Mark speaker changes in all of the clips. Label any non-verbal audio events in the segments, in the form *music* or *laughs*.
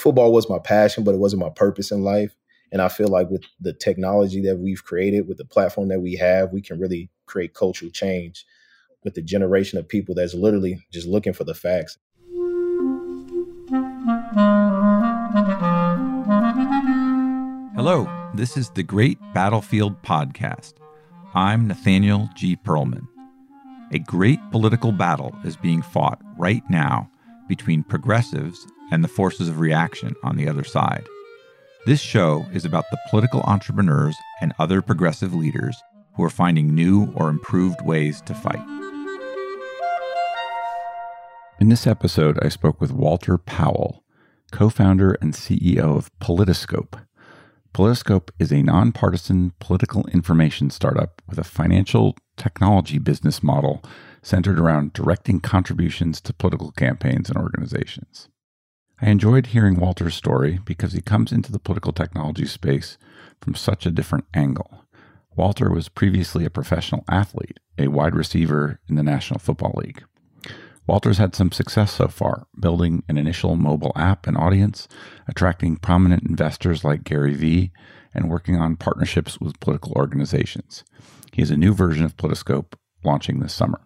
Speaker 1: football was my passion, but it wasn't my purpose in life. And I feel like with the technology that we've created, with the platform that we have, we can really create cultural change with the generation of people that's literally just looking for the facts.
Speaker 2: Hello, this is the Great Battlefield Podcast. I'm Nathaniel G. Pearlman. A great political battle is being fought right now between progressives and the forces of reaction on the other side. This show is about the political entrepreneurs and other progressive leaders who are finding new or improved ways to fight. In this episode, I spoke with Walter Powell, co founder and CEO of Politiscope. Politiscope is a nonpartisan political information startup with a financial technology business model centered around directing contributions to political campaigns and organizations. I enjoyed hearing Walter's story because he comes into the political technology space from such a different angle. Walter was previously a professional athlete, a wide receiver in the National Football League. Walter's had some success so far, building an initial mobile app and audience, attracting prominent investors like Gary Vee, and working on partnerships with political organizations. He has a new version of Politiscope launching this summer.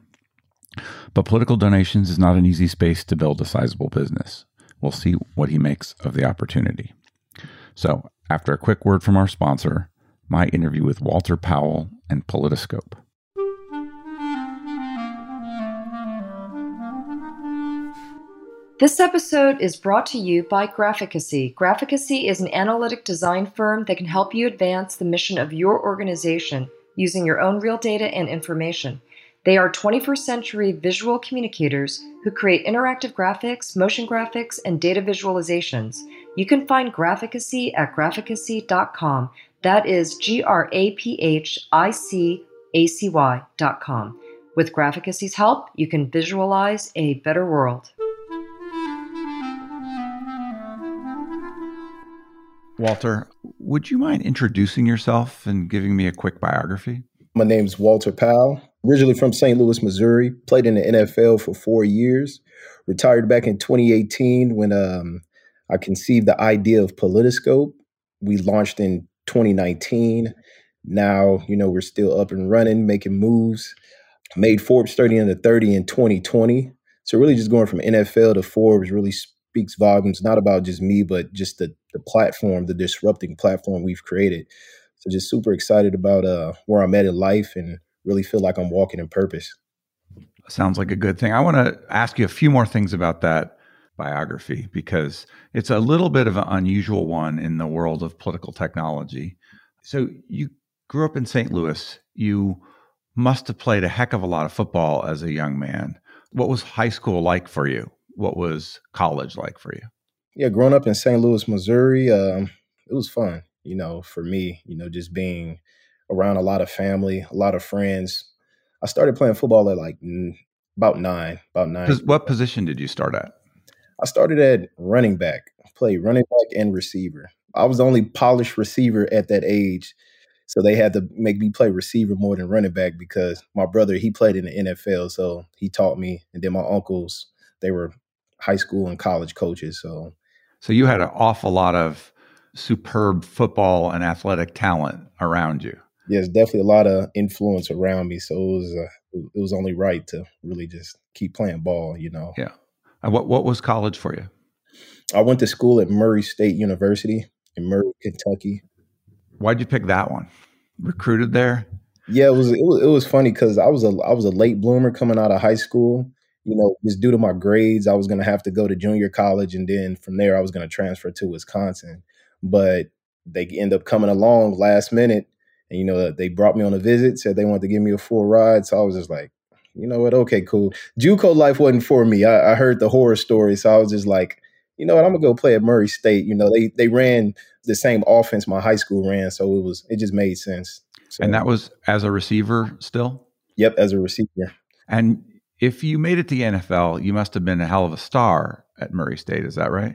Speaker 2: But political donations is not an easy space to build a sizable business. We'll see what he makes of the opportunity. So, after a quick word from our sponsor, my interview with Walter Powell and Politiscope.
Speaker 3: This episode is brought to you by Graphicacy. Graphicacy is an analytic design firm that can help you advance the mission of your organization using your own real data and information. They are 21st century visual communicators who create interactive graphics, motion graphics, and data visualizations. You can find Graphicacy at graphicacy.com. That is G R A P H I C A C Y.com. With Graphicacy's help, you can visualize a better world.
Speaker 2: Walter, would you mind introducing yourself and giving me a quick biography?
Speaker 1: My name's Walter Powell originally from St. Louis, Missouri, played in the NFL for four years, retired back in 2018 when um, I conceived the idea of Politiscope. We launched in 2019. Now, you know, we're still up and running, making moves. Made Forbes 30 under 30 in 2020. So really just going from NFL to Forbes really speaks volumes, not about just me, but just the, the platform, the disrupting platform we've created. So just super excited about uh, where I'm at in life and really feel like I'm walking in purpose.
Speaker 2: Sounds like a good thing. I want to ask you a few more things about that biography because it's a little bit of an unusual one in the world of political technology. So you grew up in St. Louis. You must have played a heck of a lot of football as a young man. What was high school like for you? What was college like for you?
Speaker 1: Yeah, growing up in St. Louis, Missouri, um, it was fun. You know, for me, you know, just being around a lot of family, a lot of friends. I started playing football at like about nine, about nine.
Speaker 2: What position did you start at?
Speaker 1: I started at running back. I played running back and receiver. I was the only polished receiver at that age. So they had to make me play receiver more than running back because my brother, he played in the NFL. So he taught me. And then my uncles, they were high school and college coaches. So
Speaker 2: So you had an awful lot of superb football and athletic talent around you
Speaker 1: there's definitely a lot of influence around me. So it was uh, it was only right to really just keep playing ball. You know.
Speaker 2: Yeah. And what what was college for you?
Speaker 1: I went to school at Murray State University in Murray, Kentucky.
Speaker 2: Why'd you pick that one? Recruited there?
Speaker 1: Yeah, it was it was, it was funny because I was a I was a late bloomer coming out of high school. You know, just due to my grades, I was going to have to go to junior college, and then from there, I was going to transfer to Wisconsin. But they end up coming along last minute and you know, they brought me on a visit, said they wanted to give me a full ride. So I was just like, you know what? Okay, cool. JUCO life wasn't for me. I, I heard the horror story, so I was just like, you know what? I'm gonna go play at Murray State. You know, they they ran the same offense my high school ran, so it was it just made sense. So,
Speaker 2: and that was as a receiver still.
Speaker 1: Yep, as a receiver.
Speaker 2: And if you made it to the NFL, you must have been a hell of a star at Murray State. Is that right?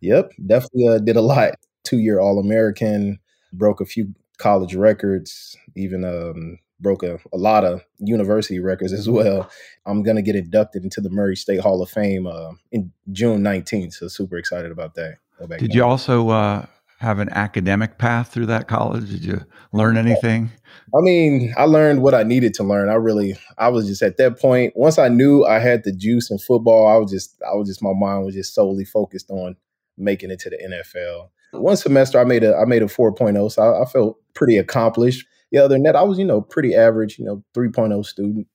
Speaker 1: Yep, definitely uh, did a lot. Two year All American, broke a few college records, even um, broke a, a, lot of university records as well. I'm going to get inducted into the Murray State Hall of Fame uh, in June 19th. So super excited about that.
Speaker 2: Did you also uh, have an academic path through that college? Did you learn anything?
Speaker 1: I mean, I learned what I needed to learn. I really, I was just at that point. Once I knew I had the juice in football, I was just, I was just, my mind was just solely focused on making it to the NFL. One semester, I made a, I made a 4.0, so I, I felt pretty accomplished. The other than that, I was, you know, pretty average, you know, 3.0 student.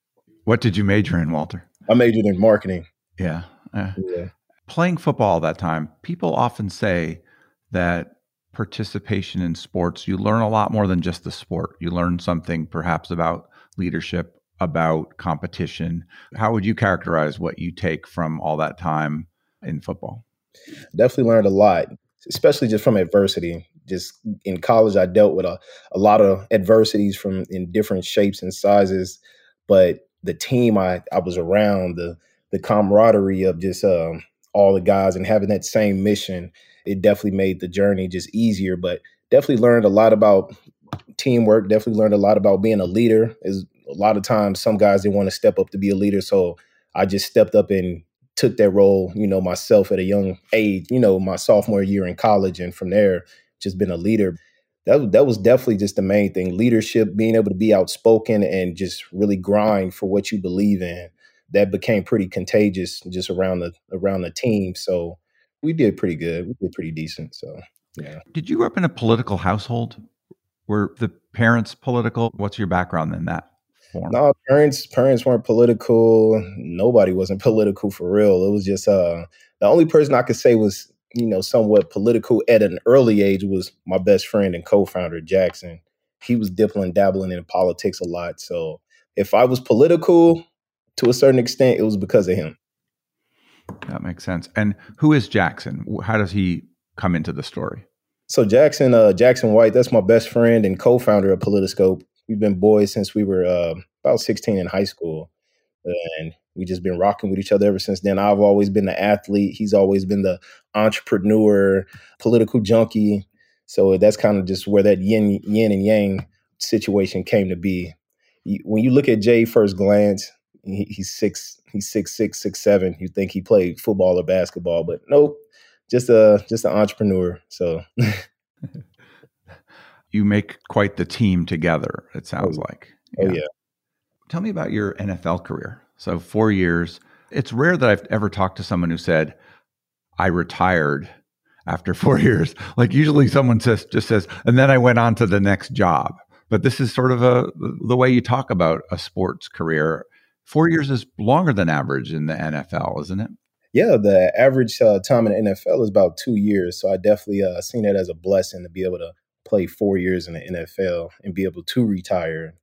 Speaker 2: What did you major in, Walter?
Speaker 1: I majored in marketing.
Speaker 2: Yeah. Uh, yeah. Playing football that time, people often say that participation in sports, you learn a lot more than just the sport. You learn something perhaps about leadership, about competition. How would you characterize what you take from all that time in football?
Speaker 1: Definitely learned a lot, especially just from adversity. Just in college, I dealt with a, a lot of adversities from in different shapes and sizes, but the team I, I was around, the the camaraderie of just um, all the guys and having that same mission it definitely made the journey just easier. But definitely learned a lot about teamwork. Definitely learned a lot about being a leader. Is a lot of times some guys didn't want to step up to be a leader, so I just stepped up and took that role. You know, myself at a young age. You know, my sophomore year in college, and from there, just been a leader. That, that was definitely just the main thing leadership being able to be outspoken and just really grind for what you believe in that became pretty contagious just around the around the team so we did pretty good. We did pretty decent. So yeah.
Speaker 2: Did you grow up in a political household? Were the parents political? What's your background in that? Form?
Speaker 1: No, parents parents weren't political. Nobody wasn't *laughs* political for real. It was just uh the only person I could say was, you know, somewhat political at an early age was my best friend and co-founder Jackson. He was dipping dabbling in politics a lot. So if I was political to a certain extent, it was because of him.
Speaker 2: That makes sense. And who is Jackson? How does he come into the story?
Speaker 1: So Jackson, uh, Jackson White, that's my best friend and co-founder of Politiscope. We've been boys since we were uh, about 16 in high school, and we just been rocking with each other ever since then. I've always been the athlete. He's always been the entrepreneur, political junkie. So that's kind of just where that yin yin and yang situation came to be. When you look at Jay first glance, he's six he's six six six seven. You think he played football or basketball, but nope, just a just an entrepreneur. So *laughs*
Speaker 2: you make quite the team together. It sounds
Speaker 1: oh,
Speaker 2: like.
Speaker 1: Yeah. Oh yeah.
Speaker 2: Tell me about your NFL career. So four years. It's rare that I've ever talked to someone who said, "I retired." After *laughs* four years, like usually someone says, just says, and then I went on to the next job. But this is sort of a the way you talk about a sports career four years is longer than average in the NFL, isn't it?
Speaker 1: Yeah, the average uh, time in the NFL is about two years. So I definitely uh, seen that as a blessing to be able to play four years in the NFL and be able to retire.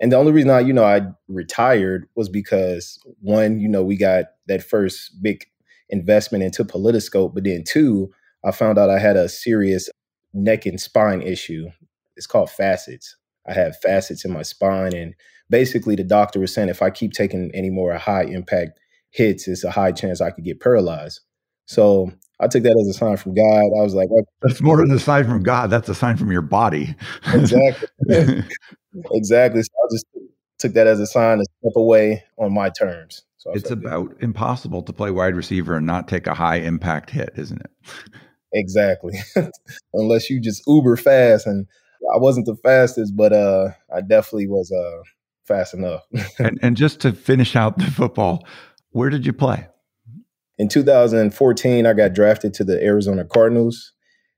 Speaker 1: And the only reason I, you know, I retired was because one, you know, we got that first big investment into Politiscope, but then two, I found out I had a serious neck and spine issue. It's called facets. I have facets in my spine, and basically the doctor was saying if I keep taking any more high impact hits, it's a high chance I could get paralyzed. So I took that as a sign from God. I was like, okay.
Speaker 2: that's more than a sign from God. That's a sign from your body.
Speaker 1: exactly. *laughs* exactly. So I just took that as a sign to step away on my terms. So
Speaker 2: it's about impossible to play wide receiver and not take a high impact hit, isn't it?
Speaker 1: Exactly. *laughs* Unless you just uber fast and I wasn't the fastest, but uh I definitely was uh fast enough. *laughs*
Speaker 2: and, and just to finish out the football, where did you play?
Speaker 1: In 2014, I got drafted to the Arizona Cardinals.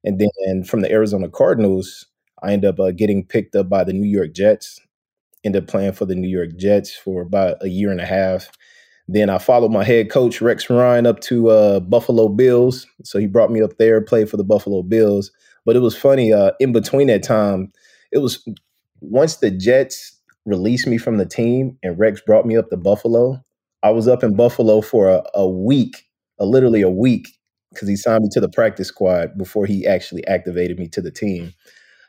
Speaker 1: And then from the Arizona Cardinals, I ended up uh, getting picked up by the New York Jets. Ended up playing for the New York Jets for about a year and a half. Then I followed my head coach Rex Ryan up to uh, Buffalo Bills. So he brought me up there, played for the Buffalo Bills. But it was funny. Uh, in between that time, it was once the Jets released me from the team and Rex brought me up to Buffalo, I was up in Buffalo for a, a week, a, literally a week, because he signed me to the practice squad before he actually activated me to the team.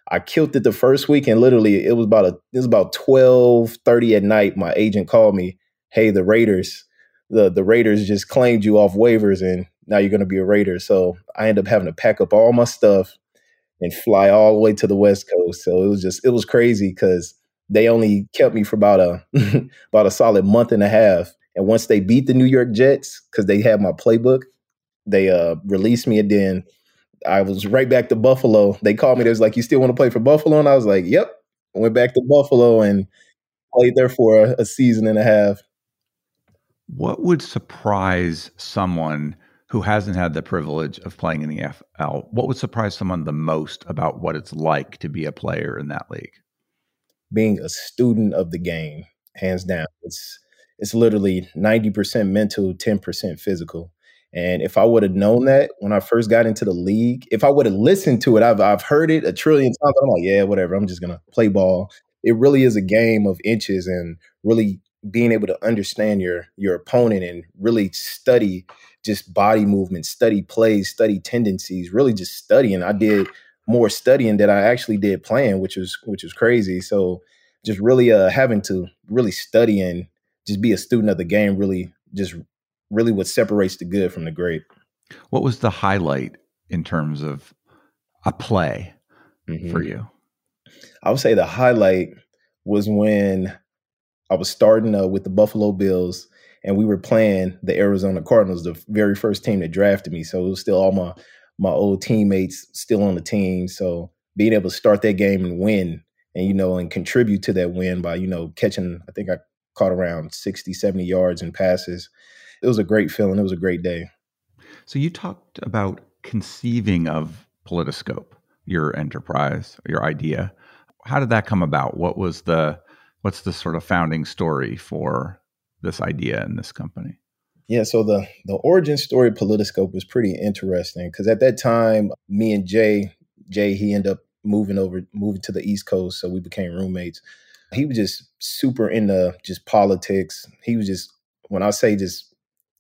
Speaker 1: I killed it the first week, and literally it was about a it was about twelve thirty at night. My agent called me, "Hey, the Raiders, the the Raiders just claimed you off waivers, and now you're going to be a Raider." So I ended up having to pack up all my stuff and fly all the way to the West Coast. So it was just it was crazy because they only kept me for about a *laughs* about a solid month and a half. And once they beat the New York Jets, because they had my playbook, they uh, released me. And then I was right back to Buffalo. They called me. They was like, "You still want to play for Buffalo?" And I was like, "Yep." I went back to Buffalo and played there for a, a season and a half.
Speaker 2: What would surprise someone who hasn't had the privilege of playing in the NFL? What would surprise someone the most about what it's like to be a player in that league?
Speaker 1: Being a student of the game, hands down. It's it's literally 90% mental, 10% physical. And if I would have known that when I first got into the league, if I would have listened to it, I've, I've heard it a trillion times. I'm like, yeah, whatever. I'm just going to play ball. It really is a game of inches and really being able to understand your your opponent and really study just body movement, study plays, study tendencies, really just studying. I did more studying than I actually did playing, which was which was crazy. So just really uh having to really study and just be a student of the game really just really what separates the good from the great.
Speaker 2: What was the highlight in terms of a play mm-hmm. for you?
Speaker 1: I would say the highlight was when I was starting uh, with the Buffalo Bills and we were playing the Arizona Cardinals, the very first team that drafted me. So it was still all my my old teammates still on the team. So being able to start that game and win and you know and contribute to that win by you know catching I think I caught around 60 70 yards and passes. It was a great feeling. It was a great day.
Speaker 2: So you talked about conceiving of Politiscope, your enterprise, your idea. How did that come about? What was the what's the sort of founding story for this idea and this company?
Speaker 1: Yeah, so the the origin story of Politiscope was pretty interesting because at that time, me and Jay, Jay, he ended up moving over, moving to the East Coast, so we became roommates. He was just super into just politics. He was just when I say just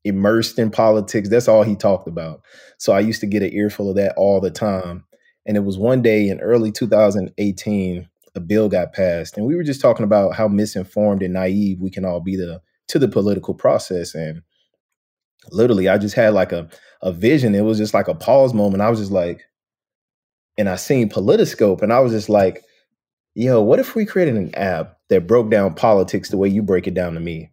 Speaker 1: immersed in politics, that's all he talked about. So I used to get an earful of that all the time. And it was one day in early 2018, a bill got passed, and we were just talking about how misinformed and naive we can all be to to the political process. And literally, I just had like a a vision. It was just like a pause moment. I was just like, and I seen Politiscope, and I was just like, yo, what if we created an app that broke down politics the way you break it down to me?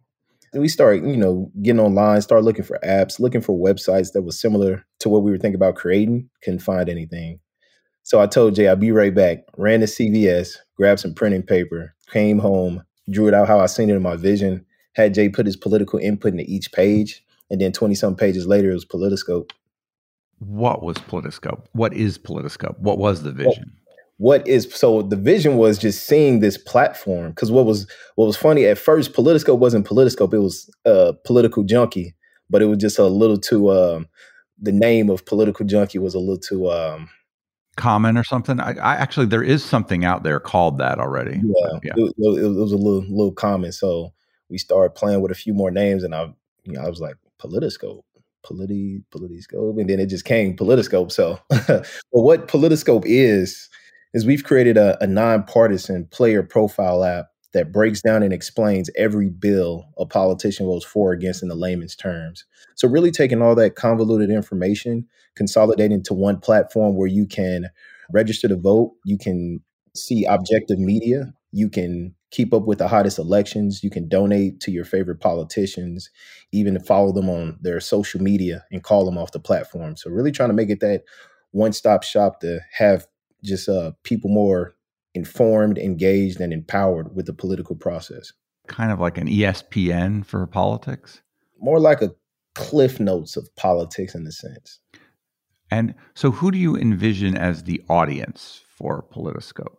Speaker 1: And we started, you know, getting online, start looking for apps, looking for websites that was similar to what we were thinking about creating. Couldn't find anything. So I told Jay I'll be right back. Ran to CVS, grabbed some printing paper, came home, drew it out how I seen it in my vision, had Jay put his political input into each page, and then 20 some pages later, it was Politiscope.
Speaker 2: What was Politiscope? What is Politiscope? What was the vision?
Speaker 1: What is so the vision was just seeing this platform because what was what was funny at first politiscope wasn't politiscope it was uh political junkie but it was just a little too um the name of political junkie was a little too um
Speaker 2: common or something I, I actually there is something out there called that already
Speaker 1: yeah, yeah. It, it, it, was a little little common so we started playing with a few more names, and I, you know, I was like, Politiscope, Politi, Politiscope, and then it just came Politiscope. So, *laughs* but what Politiscope is is we've created a, a nonpartisan player profile app that breaks down and explains every bill a politician votes for against in the layman's terms. So, really taking all that convoluted information, consolidating to one platform where you can register to vote, you can see objective media, you can keep up with the hottest elections. You can donate to your favorite politicians, even follow them on their social media and call them off the platform. So really trying to make it that one-stop shop to have just uh, people more informed, engaged, and empowered with the political process.
Speaker 2: Kind of like an ESPN for politics?
Speaker 1: More like a cliff notes of politics in a sense.
Speaker 2: And so who do you envision as the audience for Politiscope?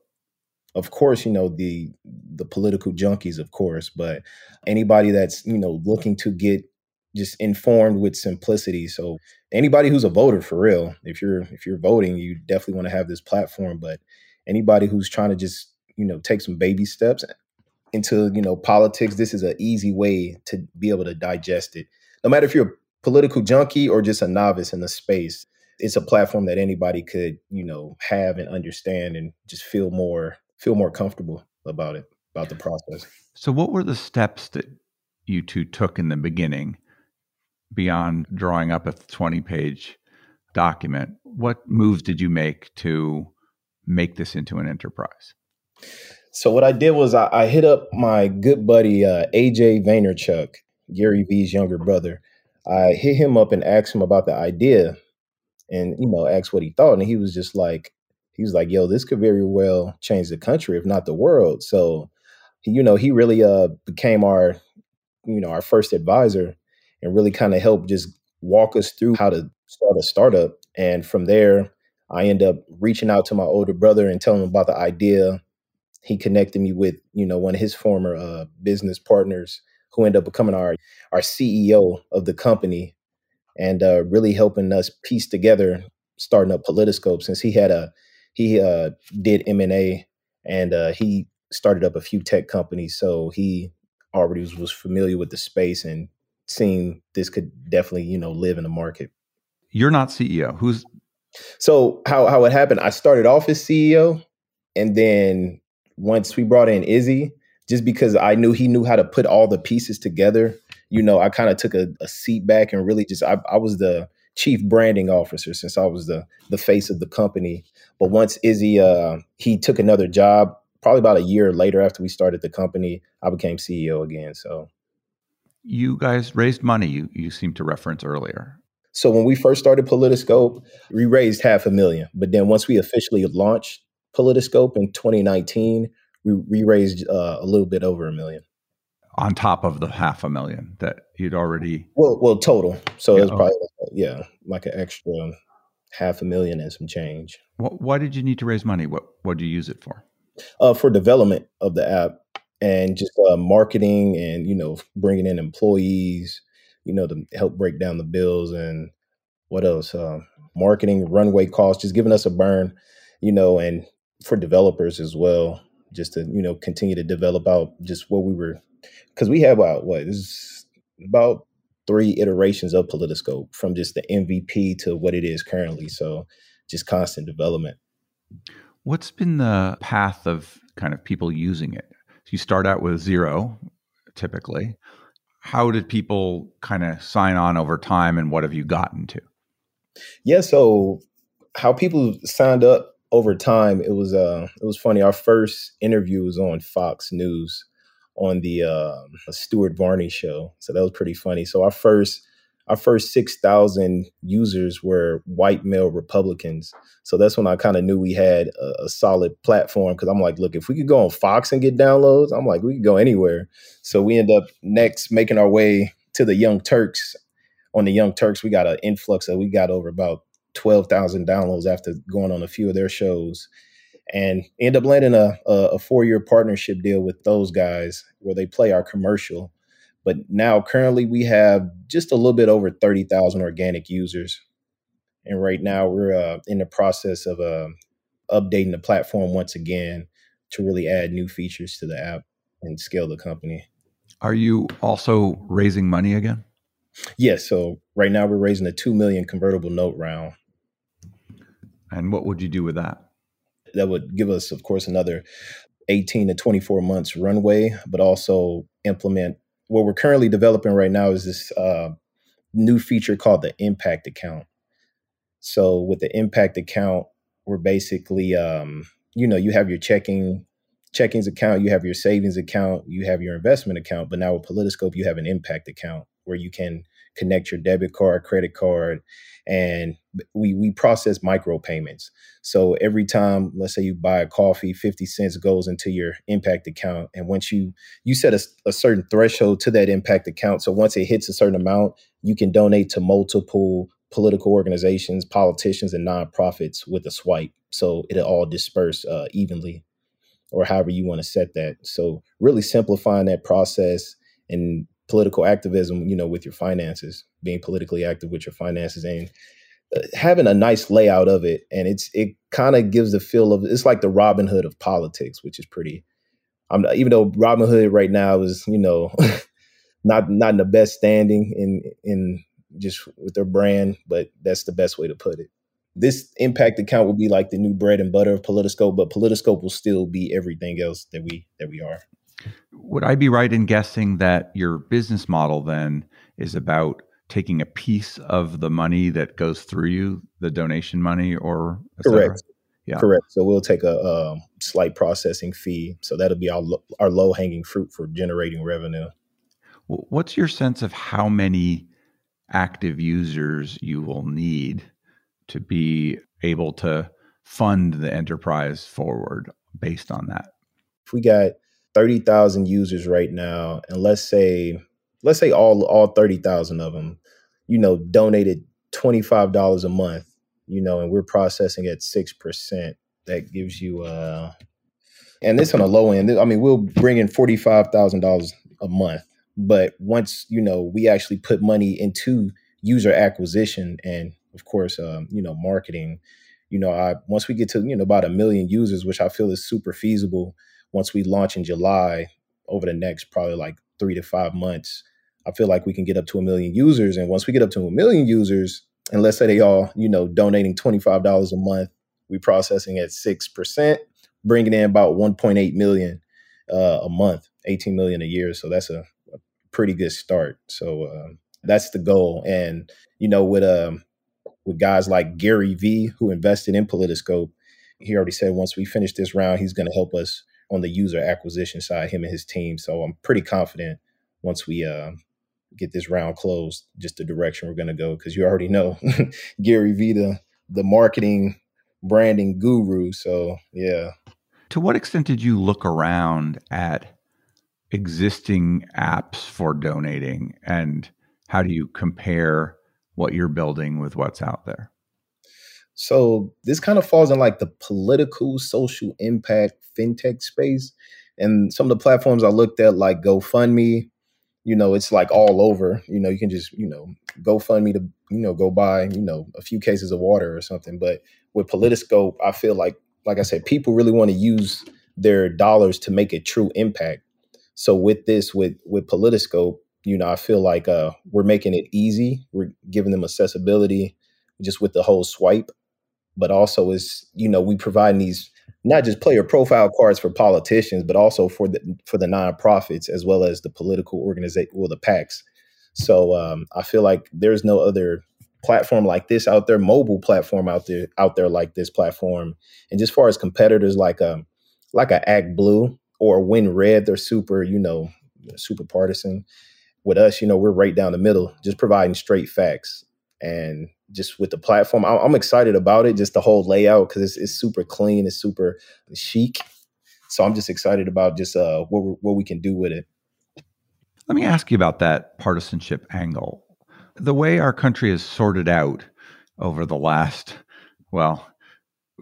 Speaker 1: of course, you know, the the political junkies, of course, but anybody that's, you know, looking to get just informed with simplicity. So anybody who's a voter for real, if you're if you're voting, you definitely want to have this platform. But anybody who's trying to just, you know, take some baby steps into, you know, politics, this is an easy way to be able to digest it. No matter if you're a political junkie or just a novice in the space, it's a platform that anybody could, you know, have and understand and just feel more feel more comfortable about it, about the process.
Speaker 2: So, what were the steps that you two took in the beginning beyond drawing up a 20 page document? What moves did you make to make this into an enterprise?
Speaker 1: So, what I did was I, I hit up my good buddy, uh, AJ Vaynerchuk, Gary Vee's younger brother. I hit him up and asked him about the idea. and you know asked what he thought, and he was just like, he was like, "Yo, this could very well change the country, if not the world." So, you know, he really uh became our, you know, our first advisor, and really kind of help just walk us through how to start a startup. And from there, I end up reaching out to my older brother and telling him about the idea. He connected me with, you know, one of his former uh, business partners who ended up becoming our our CEO of the company and uh, really helping us piece together starting up Politiscope since he had a he uh, did M and A and uh, he started up a few tech companies, so he already was, was familiar with the space and seeing this could definitely you know live in the market.
Speaker 2: You're not CEO. Who's
Speaker 1: so how how it happened? I started off as CEO, and then once we brought in Izzy, just because I knew he knew how to put all the pieces together, you know, I kind of took a, a, seat back and really just I, I was the chief branding officer since I was the the face of the company. But once Izzy uh, he took another job, probably about a year later after we started the company, I became CEO again. So
Speaker 2: you guys raised money. You you seem to reference earlier.
Speaker 1: So when we first started Politiscope, we raised half a million. But then once we officially launched Politiscope in 2019, we, we raised uh, a little bit over a million.
Speaker 2: On top of the half a million that you'd already
Speaker 1: well, well total. So yeah, it was probably like, yeah, like an extra half a million and some change.
Speaker 2: why did you need to raise money? What what do you use it for?
Speaker 1: Uh, for development of the app and just uh, marketing and you know bringing in employees you know, to help break down the bills and what else? Uh, marketing, runway costs, just giving us a burn, you know, and for developers as well, just to you know continue to develop out just what we were, because we have about what is about three iterations of Politiscope from just the MVP to what it is currently. So just constant development.
Speaker 2: What's been the path of kind of people using it? You start out with zero, typically how did people kind of sign on over time and what have you gotten to?
Speaker 1: Yeah, so how people signed up over time, it was uh it was funny. Our first interview was on Fox News on the uh, Stuart Varney show. So that was pretty funny. So our first our first 6,000 users were white male Republicans. So that's when I kind of knew we had a, a solid platform because I'm like, look, if we could go on Fox and get downloads, I'm like, we could go anywhere. So we end up next making our way to the Young Turks. On the Young Turks, we got an influx that we got over about 12,000 downloads after going on a few of their shows and end up landing a, a, a four year partnership deal with those guys where they play our commercial but now, currently, we have just a little bit over 30,000 organic users. And right now, we're uh, in the process of uh, updating the platform once again to really add new features to the app and scale the company.
Speaker 2: Are you also raising money again?
Speaker 1: Yes. So right now, we're raising a 2 million convertible note round.
Speaker 2: And what would you do with that?
Speaker 1: That would give us, of course, another 18 to 24 months runway, but also implement what we're currently developing right now is this uh, new feature called the impact account. So with the impact account, we're basically, um, you know, you have your checking checkings account, you have your savings account, you have your investment account, but now with Politiscope, you have an impact account where you can connect your debit card, credit card, and we we process micro payments. So every time, let's say you buy a coffee, 50 cents goes into your impact account. And once you you set a, a certain threshold to that impact account. So once it hits a certain amount, you can donate to multiple political organizations, politicians, and nonprofits with a swipe. So it'll all disperse uh, evenly or however you want to set that. So really simplifying that process and political activism, you know, with your finances, being politically active with your finances and uh, having a nice layout of it. And it's, it kind of gives the feel of, it's like the Robinhood of politics, which is pretty, I'm even though Robinhood right now is, you know, *laughs* not, not in the best standing in, in just with their brand, but that's the best way to put it. This impact account will be like the new bread and butter of Politiscope, but Politiscope will still be everything else that we, that we are.
Speaker 2: Would I be right in guessing that your business model then is about taking a piece of the money that goes through you, the donation money, or
Speaker 1: correct? Yeah, correct. So we'll take a, a slight processing fee. So that'll be our our low hanging fruit for generating revenue.
Speaker 2: What's your sense of how many active users you will need to be able to fund the enterprise forward based on that?
Speaker 1: If we got 30,000 users right now and let's say let's say all all 30,000 of them you know donated $25 a month you know and we're processing at 6% that gives you uh and this on a low end i mean we'll bring in $45,000 a month but once you know we actually put money into user acquisition and of course um, you know marketing you know i once we get to you know about a million users which i feel is super feasible once we launch in July, over the next probably like three to five months, I feel like we can get up to a million users. And once we get up to a million users, and let's say they all, you know, donating $25 a month, we processing at 6%, bringing in about 1.8 million uh, a month, 18 million a year. So that's a, a pretty good start. So um, that's the goal. And, you know, with, um, with guys like Gary Vee, who invested in Politiscope, he already said once we finish this round, he's going to help us on the user acquisition side, him and his team. So I'm pretty confident once we uh, get this round closed, just the direction we're going to go. Because you already know *laughs* Gary the, the marketing branding guru. So yeah.
Speaker 2: To what extent did you look around at existing apps for donating and how do you compare what you're building with what's out there?
Speaker 1: So this kind of falls in like the political social impact fintech space. And some of the platforms I looked at, like GoFundMe, you know, it's like all over. You know, you can just, you know, GoFundMe to, you know, go buy, you know, a few cases of water or something. But with Politiscope, I feel like, like I said, people really want to use their dollars to make a true impact. So with this, with with Politiscope, you know, I feel like uh, we're making it easy. We're giving them accessibility just with the whole swipe but also is you know we provide these not just player profile cards for politicians, but also for the for the nonprofits as well as the political organization, well, the PACs. So um, I feel like there's no other platform like this out there, mobile platform out there out there like this platform. And just far as competitors like um, like a ActBlue or WinRed, they're super, you know, super partisan. With us, you know, we're right down the middle, just providing straight facts. And just with the platform. I'm excited about it, just the whole layout because it's, it's, super clean, it's super chic. So I'm just excited about just uh, what what we can do with it.
Speaker 2: Let me ask you about that partisanship angle. The way our country is sorted out over the last, well,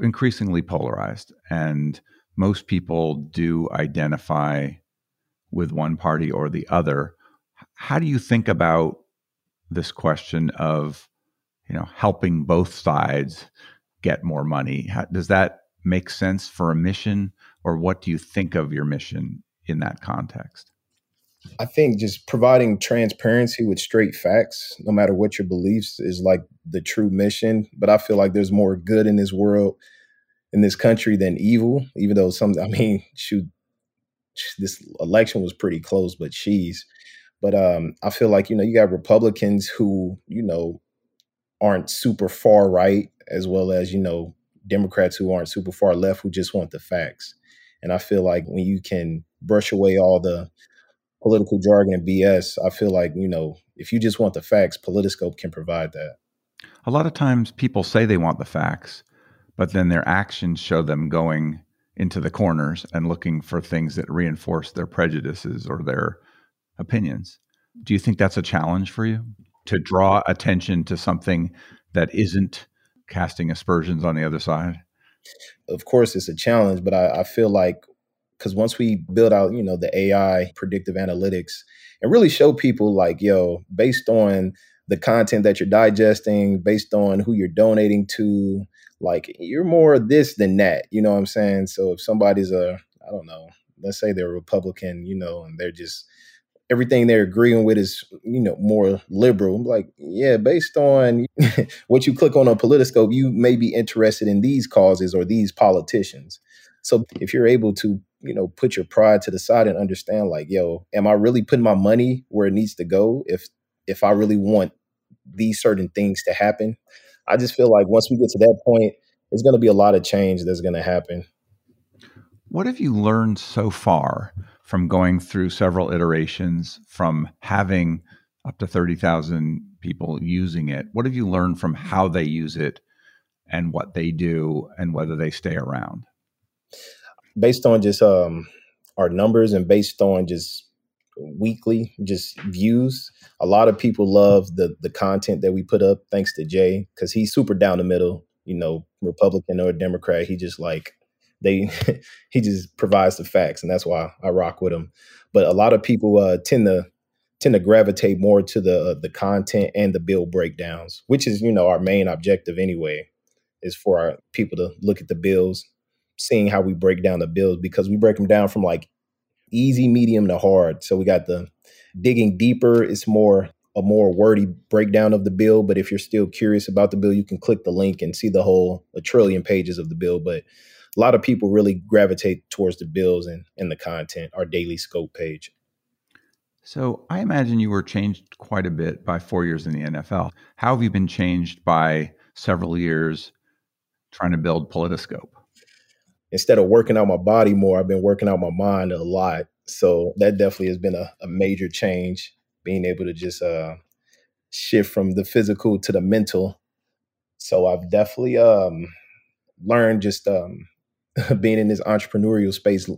Speaker 2: increasingly polarized, and most people do identify with one party or the other. How do you think about this question of you know helping both sides get more money. How, does that make sense for a mission or what do you think of your mission in that context?
Speaker 1: I think just providing transparency with straight facts no matter what your beliefs is like the true mission. But i feel like there's more good in this world in this country than evil even though some i mean *laughs* shoot this election was pretty close but she's. But um, I feel like you know you got Republicans who you know aren't super far right, as well as, you know, Democrats who aren't super far left who just want the facts. And I feel like when you can brush away all the political jargon and BS, I feel like, you know, if you just want the facts, Politiscope can provide that.
Speaker 2: A lot of times people say they want the facts, but then their actions show them going into the corners and looking for things that reinforce their prejudices or their opinions. Do you think that's a challenge for you? To draw attention to something that isn't casting aspersions on the other side?
Speaker 1: Of course, it's a challenge, but I, I feel like because once we build out, you know, the AI predictive analytics and really show people like, yo, based on the content that you're digesting, based on who you're donating to, like you're more this than that. You know what I'm saying? So if somebody's a, I don't know, let's say they're a Republican, you know, and they're just everything they're agreeing with is you know more liberal. I'm like, yeah, based on *laughs* what you click on a politiscope you may be interested in these causes or these politicians. So if you're able to you know put your pride to the side and understand, like, yo, am I really putting my money where it needs to go? If if I really want these certain things to happen, I just feel like once we get to that point, there's going to be a lot of change that's going to happen.
Speaker 2: What have you learned so far from going through several iterations, from having up to 30,000 people using it? What have you learned from how they use it and what they do and whether they stay around?
Speaker 1: Based on just um, our numbers and based on just weekly just views, a lot of people love the the content that we put up. Thanks to Jay because he's super down the middle. You know, Republican or Democrat, he just like they *laughs* he just provides the facts, and that's why I rock with him. But a lot of people uh, tend to tend to gravitate more to the uh, the content and the bill breakdowns, which is you know our main objective anyway, is for our people to look at the bills, seeing how we break down the bills because we break them down from like easy, medium to hard. So we got the digging deeper. It's more a more wordy breakdown of the bill. But if you're still curious about the bill, you can click the link and see the whole a trillion pages of the bill. But a lot of people really gravitate towards the bills and, and the content, our daily scope page.
Speaker 2: So I imagine you were changed quite a bit by four years in the NFL. How have you been changed by several years trying to build Politiscope?
Speaker 1: Instead of working out my body more, I've been working out my mind a lot. So that definitely has been a, a major change, being able to just uh, shift from the physical to the mental. So I've definitely um, learned just um, *laughs* being in this entrepreneurial space,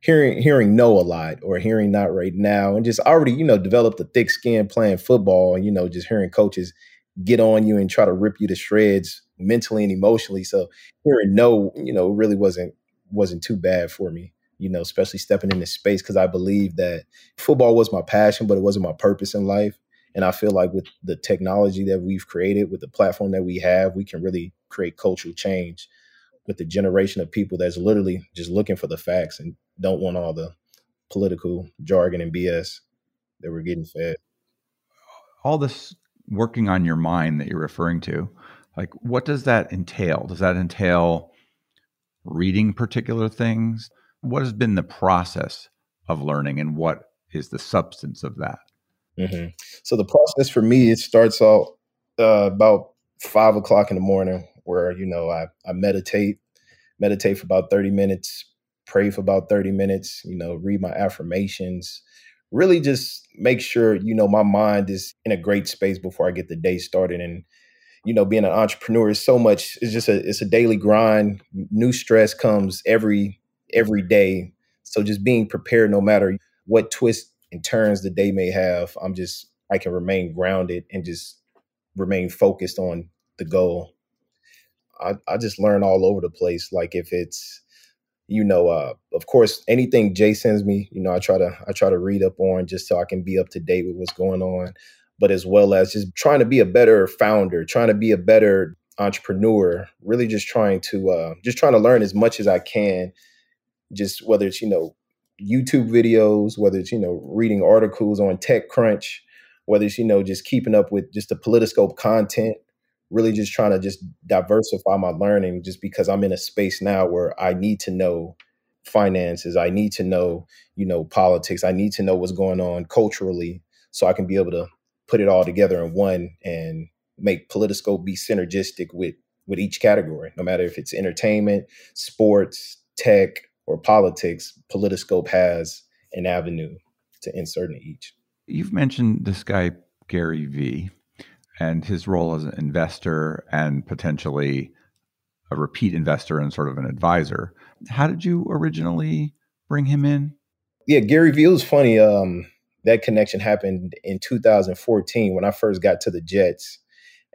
Speaker 1: hearing hearing no a lot or hearing not right now and just already you know developed a thick skin playing football and you know just hearing coaches get on you and try to rip you to shreds mentally and emotionally. So hearing no you know really wasn't wasn't too bad for me you know especially stepping into space because i believe that football was my passion but it wasn't my purpose in life. And i feel like with the technology that we've created with the platform that we have we can really create cultural change with the generation of people that's literally just looking for the facts and don't want all the political jargon and BS that we're getting fed.
Speaker 2: All this working on your mind that you're referring to, like what does that entail? Does that entail reading particular things? What has been the process of learning and what is the substance of that?
Speaker 1: Mm-hmm. So the process for me, it starts out uh, about five o'clock in the morning where you know I, I meditate, meditate for about 30 minutes, pray for about 30 minutes, you know, read my affirmations, really just make sure, you know, my mind is in a great space before I get the day started. And, you know, being an entrepreneur is so much, it's just a it's a daily grind. New stress comes every every day. So just being prepared no matter what twists and turns the day may have, I'm just I can remain grounded and just remain focused on the goal. I, I just learn all over the place. Like if it's, you know, uh, of course, anything Jay sends me, you know, I try to I try to read up on just so I can be up to date with what's going on. But as well as just trying to be a better founder, trying to be a better entrepreneur, really just trying to uh, just trying to learn as much as I can. Just whether it's you know YouTube videos, whether it's you know reading articles on TechCrunch, whether it's you know just keeping up with just the Politiscope content, really just trying to just diversify my learning just because I'm in a space now where I need to know finances, I need to know, you know, politics, I need to know what's going on culturally so I can be able to put it all together in one and make Politiscope be synergistic with with each category, no matter if it's entertainment, sports, tech, or politics, Politiscope has an avenue to insert in each.
Speaker 2: You've mentioned this guy Gary Vee and his role as an investor and potentially a repeat investor and sort of an advisor. How did you originally bring him in?
Speaker 1: Yeah, Gary Vee was funny. Um, that connection happened in 2014 when I first got to the Jets.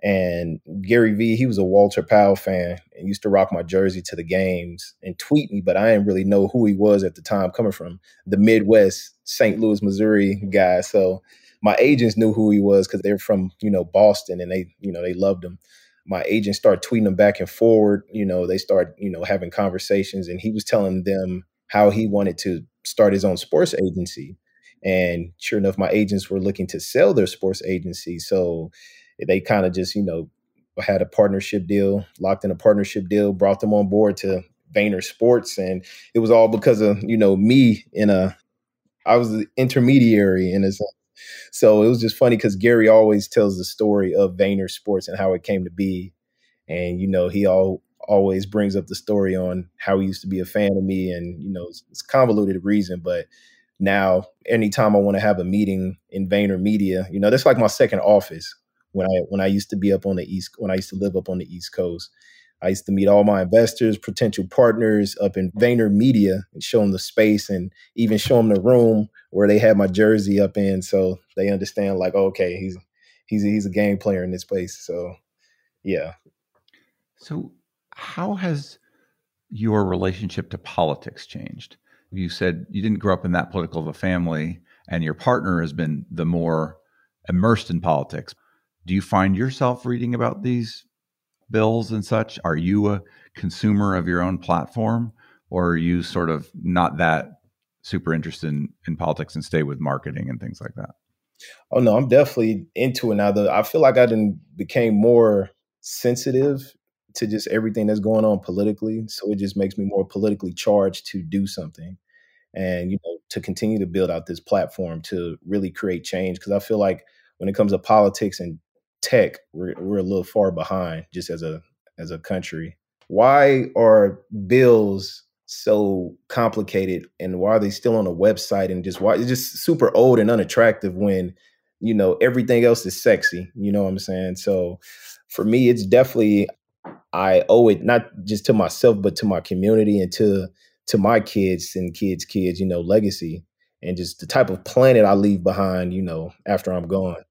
Speaker 1: And Gary Vee, he was a Walter Powell fan and used to rock my jersey to the games and tweet me, but I didn't really know who he was at the time, coming from the Midwest, St. Louis, Missouri guy. So my agents knew who he was because they're from you know Boston and they you know they loved him. My agents start tweeting him back and forward. You know they start you know having conversations, and he was telling them how he wanted to start his own sports agency. And sure enough, my agents were looking to sell their sports agency, so they kind of just you know had a partnership deal, locked in a partnership deal, brought them on board to Vayner Sports, and it was all because of you know me in a I was the intermediary in a so it was just funny because Gary always tells the story of Vayner Sports and how it came to be. And, you know, he all always brings up the story on how he used to be a fan of me and, you know, it's, it's convoluted reason, but now anytime I want to have a meeting in VaynerMedia, you know, that's like my second office when I when I used to be up on the east when I used to live up on the East Coast. I used to meet all my investors, potential partners up in VaynerMedia and show them the space and even show them the room where they had my jersey up in, so they understand like, oh, okay, he's he's he's a game player in this place. So, yeah.
Speaker 2: So, how has your relationship to politics changed? You said you didn't grow up in that political of a family, and your partner has been the more immersed in politics. Do you find yourself reading about these bills and such? Are you a consumer of your own platform, or are you sort of not that super interested in, in politics and stay with marketing and things like that?
Speaker 1: Oh no, I'm definitely into it now. The, I feel like I didn't became more sensitive to just everything that's going on politically. So it just makes me more politically charged to do something and you know to continue to build out this platform to really create change because I feel like when it comes to politics and tech, we're we're a little far behind just as a as a country. Why are bills so complicated and why are they still on a website and just why it's just super old and unattractive when you know everything else is sexy you know what i'm saying so for me it's definitely i owe it not just to myself but to my community and to to my kids and kids kids you know legacy and just the type of planet i leave behind you know after i'm gone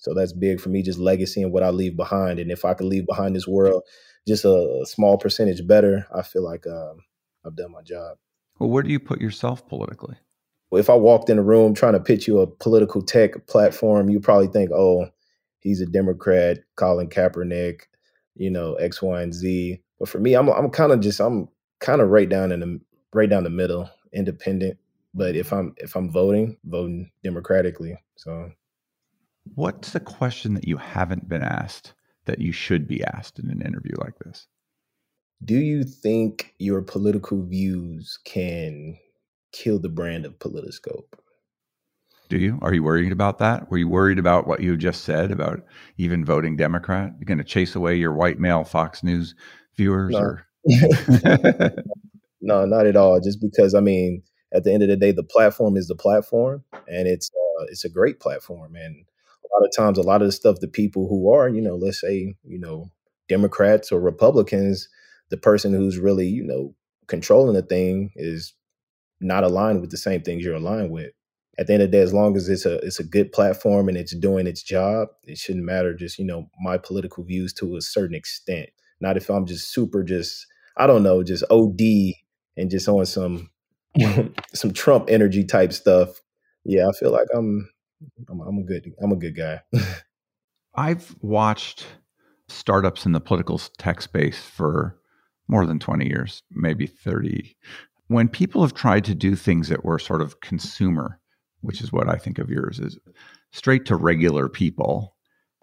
Speaker 1: so that's big for me, just legacy and what I leave behind. And if I could leave behind this world just a, small percentage better, I feel like um, I've done my job.
Speaker 2: Well, where do you put yourself politically?
Speaker 1: Well, if I walked in a room trying to pitch you a political tech platform, you probably think, oh, he's a Democrat, Colin Kaepernick, you know, X, Y, and Z. But for me, I'm I'm kind of just I'm kind of right down in the right down the middle, independent. But if I'm if I'm voting, voting democratically. So
Speaker 2: What's the question that you haven't been asked that you should be asked in an interview like this?
Speaker 1: Do you think your political views can kill the brand of Politiscope?
Speaker 2: Do you? Are you worried about that? Were you worried about what you just said about even voting Democrat? You're going to chase away your white male Fox News viewers?
Speaker 1: No.
Speaker 2: Or? *laughs*
Speaker 1: no, not at all. Just because, I mean, at the end of the day, the platform is the platform, and it's uh, it's a great platform, and lot of times, a lot of the stuff, the people who are, you know, let's say, you know, Democrats or Republicans, the person who's really, you know, controlling the thing is not aligned with the same things you're aligned with. At the end of the day, as long as it's a it's a good platform and it's doing its job, it shouldn't matter just, you know, my political views to a certain extent. Not if I'm just super just, I don't know, just OD and just on some *laughs* some Trump energy type stuff. Yeah, I feel like I'm I'm, I'm a good I'm a good guy. *laughs*
Speaker 2: I've watched startups in the political tech space for more than 20 years, maybe 30. When people have tried to do things that were sort of consumer, which is what I think of yours is straight to regular people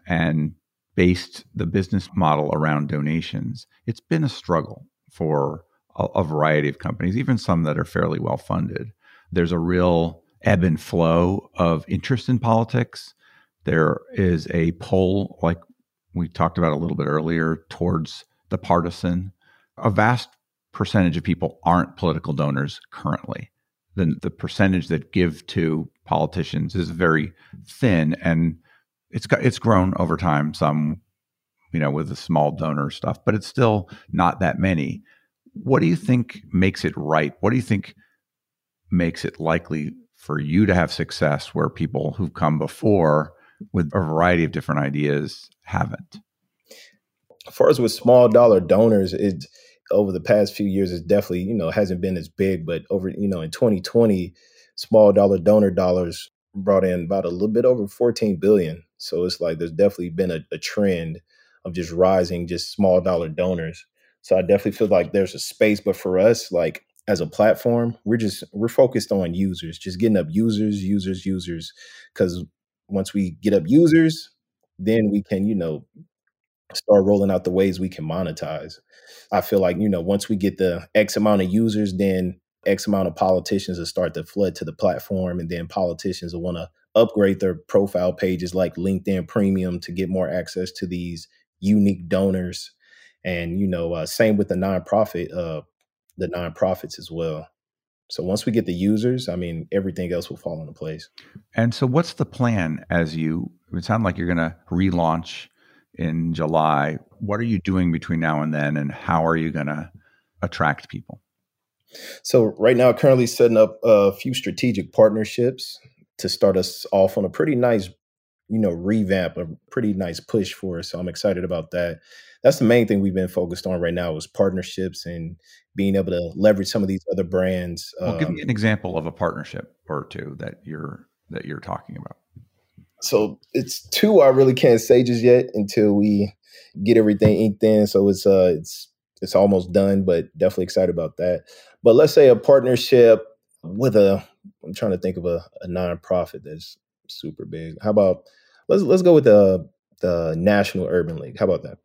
Speaker 2: and based the business model around donations, it's been a struggle for a, a variety of companies, even some that are fairly well funded. There's a real ebb and flow of interest in politics. There is a pull, like we talked about a little bit earlier, towards the partisan. A vast percentage of people aren't political donors currently. The, the percentage that give to politicians is very thin and it's it's grown over time some you know with the small donor stuff but it's still not that many what do you think makes it right what do you think makes it likely for you to have success where people who've come before with a variety of different ideas haven't?
Speaker 1: As far as with small dollar donors, it over the past few years it definitely, you know, hasn't been as big, but over, you know, in 2020, small dollar donor dollars brought in about a little bit over 14 billion. So it's like there's definitely been a, a trend of just rising just small dollar donors. So I definitely feel like there's a space, but for us, like as a platform, we're just we're focused on users, just getting up users, users, users. Because once we get up users, then we can, you know, start rolling out the ways we can monetize. I feel like, you know, once we get the X amount of users, then X amount of politicians will start to flood to the platform. And then politicians will want to upgrade their profile pages like LinkedIn Premium to get more access to these unique donors. And, you know, uh, same with the nonprofit uh, the nonprofits as well. So once we get the users, I mean, everything else will fall into place.
Speaker 2: And so, what's the plan as you? It sounds like you're going to relaunch in July. What are you doing between now and then, and how are you going to attract people?
Speaker 1: So right now, currently setting up a few strategic partnerships to start us off on a pretty nice, you know, revamp, a pretty nice push for us. So I'm excited about that. That's the main thing we've been focused on right now is partnerships and being able to leverage some of these other brands.
Speaker 2: Well, um, give me um, an example of a partnership or two that you're that you're talking about.
Speaker 1: So it's two I really can't say just yet until we get everything inked in. So it's uh it's it's almost done, but definitely excited about that. But let's say a partnership with a I'm trying to think of a, a nonprofit that's super big. How about let's let's go with the the National Urban League. How about that?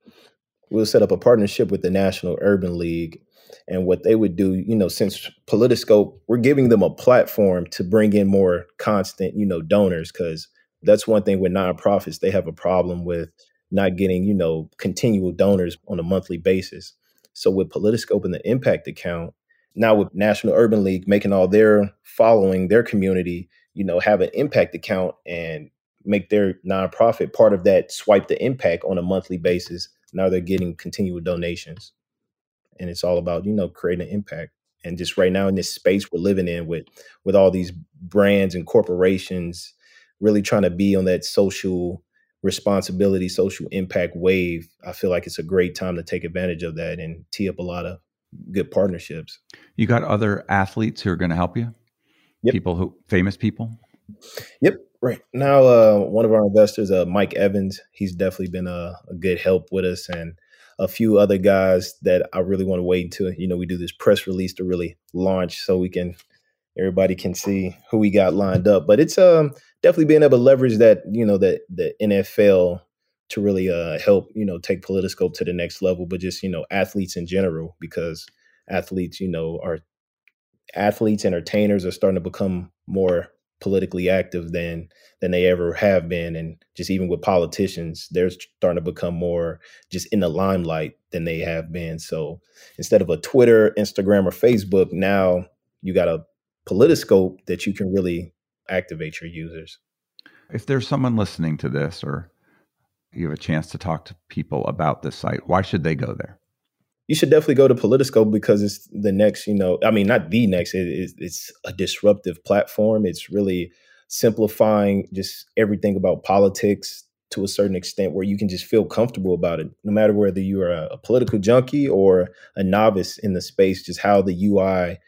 Speaker 1: We'll set up a partnership with the National Urban League. And what they would do, you know, since Politiscope, we're giving them a platform to bring in more constant, you know, donors, because that's one thing with nonprofits. They have a problem with not getting, you know, continual donors on a monthly basis. So with Politiscope and the impact account, now with National Urban League making all their following, their community, you know, have an impact account and make their nonprofit part of that swipe the impact on a monthly basis. Now they're getting continual donations. And it's all about, you know, creating an impact. And just right now in this space we're living in with with all these brands and corporations really trying to be on that social responsibility, social impact wave, I feel like it's a great time to take advantage of that and tee up a lot of good partnerships.
Speaker 2: You got other athletes who are going to help you? Yep. People who famous people?
Speaker 1: Yep. Right. Now uh, one of our investors, uh, Mike Evans, he's definitely been a, a good help with us and a few other guys that I really want to wait until, you know, we do this press release to really launch so we can everybody can see who we got lined up. But it's um definitely being able to leverage that, you know, that the NFL to really uh, help, you know, take Politiscope to the next level, but just, you know, athletes in general, because athletes, you know, are athletes, entertainers are starting to become more politically active than than they ever have been. And just even with politicians, they're starting to become more just in the limelight than they have been. So instead of a Twitter, Instagram, or Facebook, now you got a politiscope that you can really activate your users.
Speaker 2: If there's someone listening to this or you have a chance to talk to people about this site, why should they go there?
Speaker 1: You should definitely go to Politiscope because it's the next, you know, I mean, not the next, it, it's, it's a disruptive platform. It's really simplifying just everything about politics to a certain extent where you can just feel comfortable about it, no matter whether you are a, a political junkie or a novice in the space, just how the UI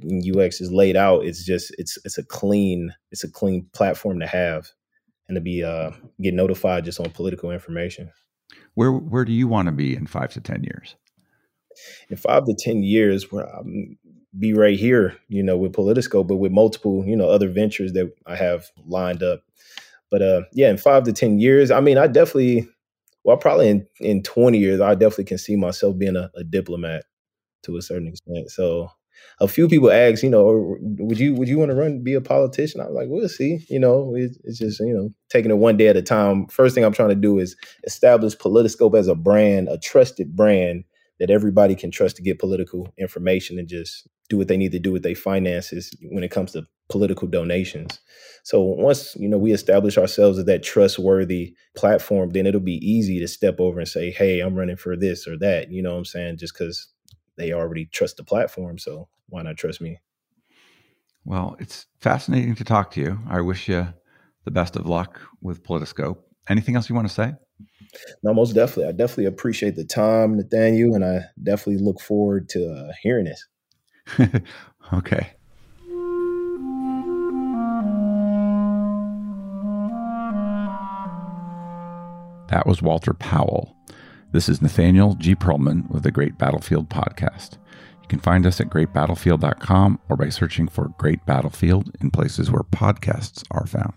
Speaker 1: and UX is laid out, it's just it's it's a clean it's a clean platform to have and to be uh, get notified just on political information.
Speaker 2: Where where do you want to be in five to ten years?
Speaker 1: In five to ten years, where I'm be right here, you know, with Politiscope, but with multiple, you know, other ventures that I have lined up. But uh, yeah, in five to ten years, I mean, I definitely, well, probably in in twenty years, I definitely can see myself being a, a diplomat to a certain extent. So a few people asked, you know, would you would you want to run be a politician? I was like, we'll see. You know, it's just you know taking it one day at a time. First thing I'm trying to do is establish Politiscope as a brand, a trusted brand that everybody can trust to get political information and just do what they need to do with their finances when it comes to political donations. So once you know we establish ourselves as that trustworthy platform, then it'll be easy to step over and say, "Hey, I'm running for this or that." You know what I'm saying? Just because they already trust the platform. So why not trust me?
Speaker 2: Well, it's fascinating to talk to you. I wish you the best of luck with Politiscope. Anything else you want to say?
Speaker 1: No, most definitely. I definitely appreciate the time, Nathaniel, and I definitely look forward to uh, hearing this. *laughs*
Speaker 2: okay. That was Walter Powell. This is Nathaniel G. Pearlman with the Great Battlefield Podcast. You can find us at greatbattlefield.com or by searching for Great Battlefield in places where podcasts are found.